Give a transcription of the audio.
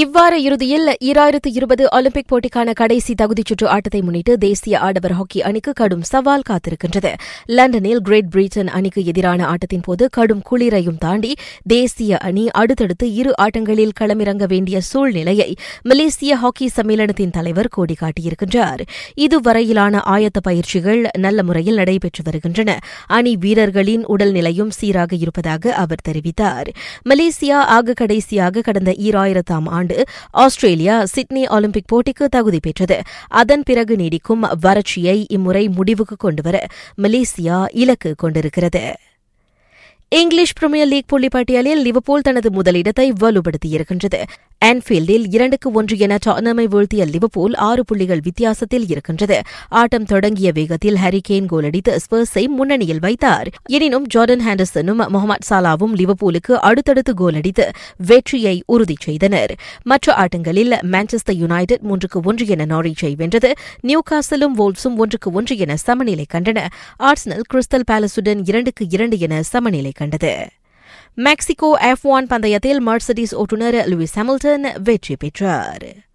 இவ்வார இறுதியில் ஈராயிரத்து இருபது ஒலிம்பிக் போட்டிக்கான கடைசி தகுதிச் சுற்று ஆட்டத்தை முன்னிட்டு தேசிய ஆடவர் ஹாக்கி அணிக்கு கடும் சவால் காத்திருக்கின்றது. லண்டனில் கிரேட் பிரிட்டன் அணிக்கு எதிரான ஆட்டத்தின் போது கடும் குளிரையும் தாண்டி தேசிய அணி அடுத்தடுத்து இரு ஆட்டங்களில் களமிறங்க வேண்டிய சூழ்நிலையை மலேசிய ஹாக்கி சம்மேளனத்தின் தலைவர் கோடி காட்டியிருக்கின்றார் இதுவரையிலான ஆயத்த பயிற்சிகள் நல்ல முறையில் நடைபெற்று வருகின்றன. அணி வீரர்களின் உடல்நிலையும் சீராக இருப்பதாக அவர் தெரிவித்தார். மலேசியா ஆக கடைசியாக கடந்த ஈராயிரத்தாம் ஆண்டு ஆஸ்திரேலியா சிட்னி ஒலிம்பிக் போட்டிக்கு தகுதி பெற்றது. அதன் பிறகு நீடிக்கும் வறட்சியை இம்முறை முடிவுக்கு கொண்டுவர மலேசியா இலக்கு கொண்டிருக்கிறது. இங்கிலீஷ் பிரீமியர் லீக் புள்ளிப்பட்டியலில் லிவர்பூல் தனது முதலிடத்தை வலுப்படுத்தியிருக்கின்றது ஆன்ஃபீல்டில் இரண்டுக்கு ஒன்று என டாட்னமை வீழ்த்திய லிவர்பூல் ஆறு புள்ளிகள் வித்தியாசத்தில் இருக்கின்றது. ஆட்டம் தொடங்கிய வேகத்தில் ஹரிகேன் கோல் அடித்து ஸ்பர்ஸை முன்னணியில் வைத்தார். எனினும் ஜார்டன் ஹாண்டர்சனும் முகமது சாலாவும் லிவர்பூலுக்கு அடுத்தடுத்து கோல் அடித்து வெற்றியை உறுதி செய்தனர். மற்ற ஆட்டங்களில் மான்செஸ்டர் யுனைடெட் மூன்றுக்கு ஒன்று என நாரிச்சை வென்றது. நியூ காசலும் வோல்ஸும் ஒன்றுக்கு ஒன்று என சமநிலை கண்டன. ஆர்சனல் கிறிஸ்டல் பேலஸுடன் இரண்டுக்கு இரண்டு என சமநிலை கண்டது. மெக்சிகோ எஃப் ஒன் பந்தயத்தில் மர்சடிஸ் ஓட்டுநர் லூயிஸ் ஹாமில்டன் வெற்றி பெற்றார்.